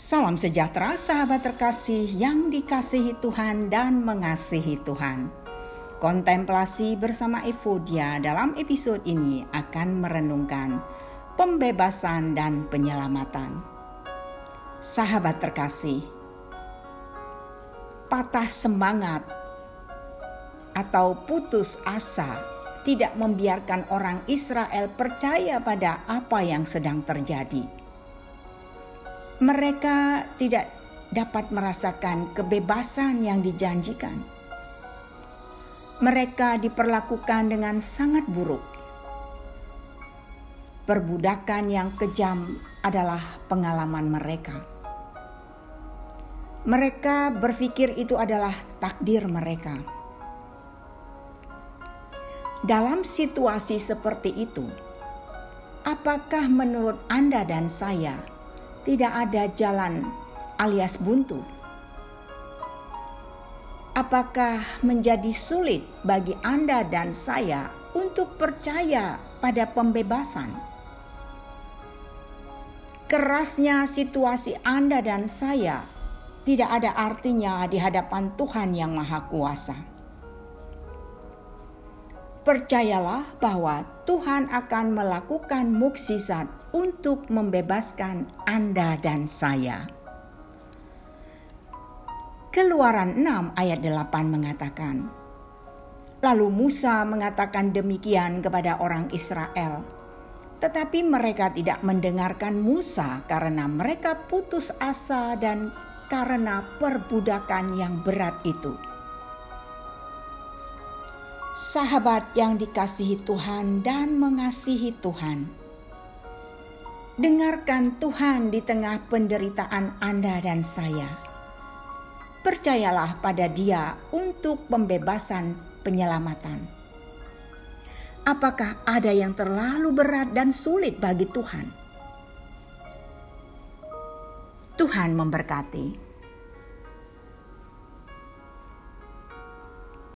Salam sejahtera sahabat terkasih yang dikasihi Tuhan dan mengasihi Tuhan. Kontemplasi bersama Evodia dalam episode ini akan merenungkan pembebasan dan penyelamatan. Sahabat terkasih, patah semangat atau putus asa tidak membiarkan orang Israel percaya pada apa yang sedang terjadi mereka tidak dapat merasakan kebebasan yang dijanjikan. Mereka diperlakukan dengan sangat buruk. Perbudakan yang kejam adalah pengalaman mereka. Mereka berpikir itu adalah takdir mereka. Dalam situasi seperti itu, apakah menurut Anda dan saya? Tidak ada jalan alias buntu. Apakah menjadi sulit bagi Anda dan saya untuk percaya pada pembebasan? Kerasnya situasi Anda dan saya tidak ada artinya di hadapan Tuhan yang Maha Kuasa. Percayalah bahwa Tuhan akan melakukan mukjizat untuk membebaskan Anda dan saya. Keluaran 6 ayat 8 mengatakan, Lalu Musa mengatakan demikian kepada orang Israel, tetapi mereka tidak mendengarkan Musa karena mereka putus asa dan karena perbudakan yang berat itu. Sahabat yang dikasihi Tuhan dan mengasihi Tuhan, Dengarkan Tuhan di tengah penderitaan Anda dan saya. Percayalah pada Dia untuk pembebasan penyelamatan. Apakah ada yang terlalu berat dan sulit bagi Tuhan? Tuhan memberkati.